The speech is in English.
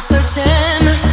searching.